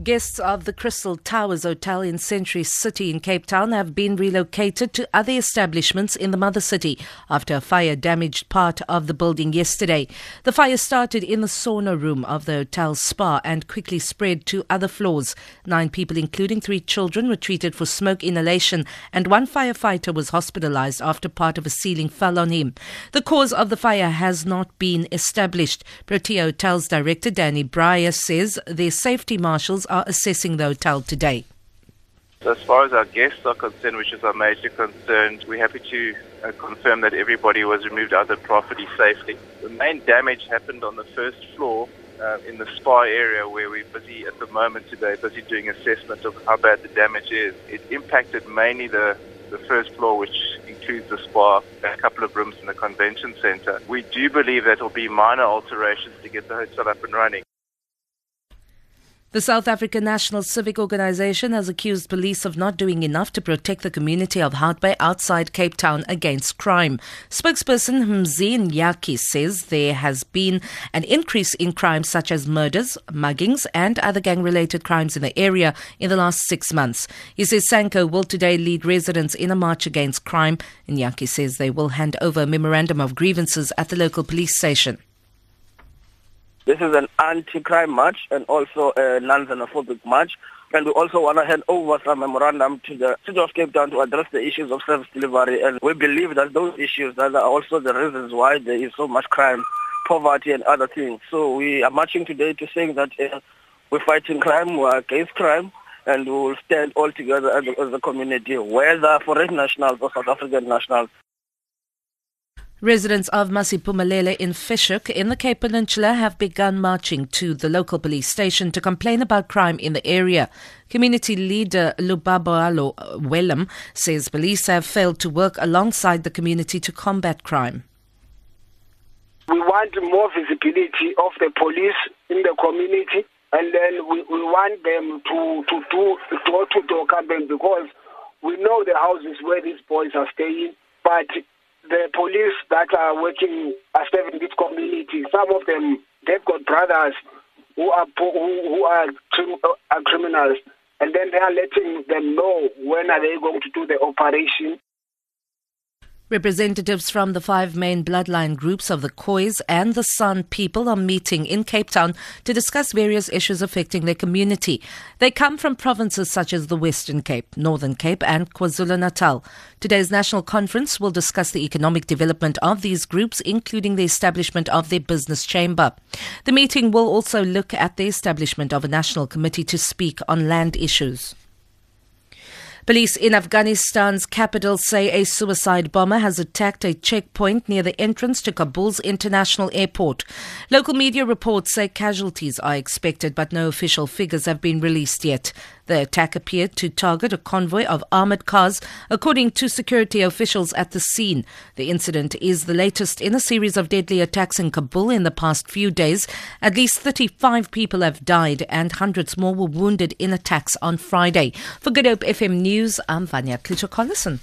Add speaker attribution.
Speaker 1: Guests of the Crystal Towers Hotel in Century City in Cape Town have been relocated to other establishments in the mother city after a fire damaged part of the building yesterday. The fire started in the sauna room of the hotel's spa and quickly spread to other floors. Nine people, including three children, were treated for smoke inhalation, and one firefighter was hospitalized after part of a ceiling fell on him. The cause of the fire has not been established. Protea Hotel's director Danny Breyer says their safety marshals are assessing the hotel today.
Speaker 2: As far as our guests are concerned, which is our major concern, we're happy to uh, confirm that everybody was removed out of the property safely. The main damage happened on the first floor uh, in the spa area where we're busy at the moment today, busy doing assessment of how bad the damage is. It impacted mainly the, the first floor, which includes the spa, a couple of rooms in the convention center. We do believe that will be minor alterations to get the hotel up and running.
Speaker 1: The South African National Civic Organization has accused police of not doing enough to protect the community of Hout Bay outside Cape Town against crime. Spokesperson Mzi Nyaki says there has been an increase in crimes such as murders, muggings, and other gang related crimes in the area in the last six months. He says SANCO will today lead residents in a march against crime. and Nyaki says they will hand over a memorandum of grievances at the local police station.
Speaker 3: This is an anti-crime march and also a non-xenophobic march. And we also want to hand over some memorandum to the City of Cape Town to address the issues of service delivery. And we believe that those issues that are also the reasons why there is so much crime, poverty and other things. So we are marching today to say that uh, we're fighting crime, we're against crime, and we will stand all together as a, as a community, whether foreign nationals or South African nationals.
Speaker 1: Residents of Masiphumelele in Fish Hoek in the Cape Peninsula have begun marching to the local police station to complain about crime in the area. Community leader Lubabalo uh, Willem says police have failed to work alongside the community to combat crime.
Speaker 4: We want more visibility of the police in the community and then we, we want them to, to do door-to-door campaign because we know the houses where these boys are staying, but the police that are working are serving this community. Some of them they've got brothers who are who, who are, are criminals, and then they are letting them know when are they going to do the operation.
Speaker 1: Representatives from the five main bloodline groups of the Khois and the San people are meeting in Cape Town to discuss various issues affecting their community. They come from provinces such as the Western Cape, Northern Cape, and KwaZulu Natal. Today's national conference will discuss the economic development of these groups, including the establishment of their business chamber. The meeting will also look at the establishment of a national committee to speak on land issues. Police in Afghanistan's capital say a suicide bomber has attacked a checkpoint near the entrance to Kabul's international airport. Local media reports say casualties are expected, but no official figures have been released yet. The attack appeared to target a convoy of armored cars, according to security officials at the scene. The incident is the latest in a series of deadly attacks in Kabul in the past few days. At least 35 people have died and hundreds more were wounded in attacks on Friday. For Good Hope FM News, I'm Vanya Klitschko-Collison.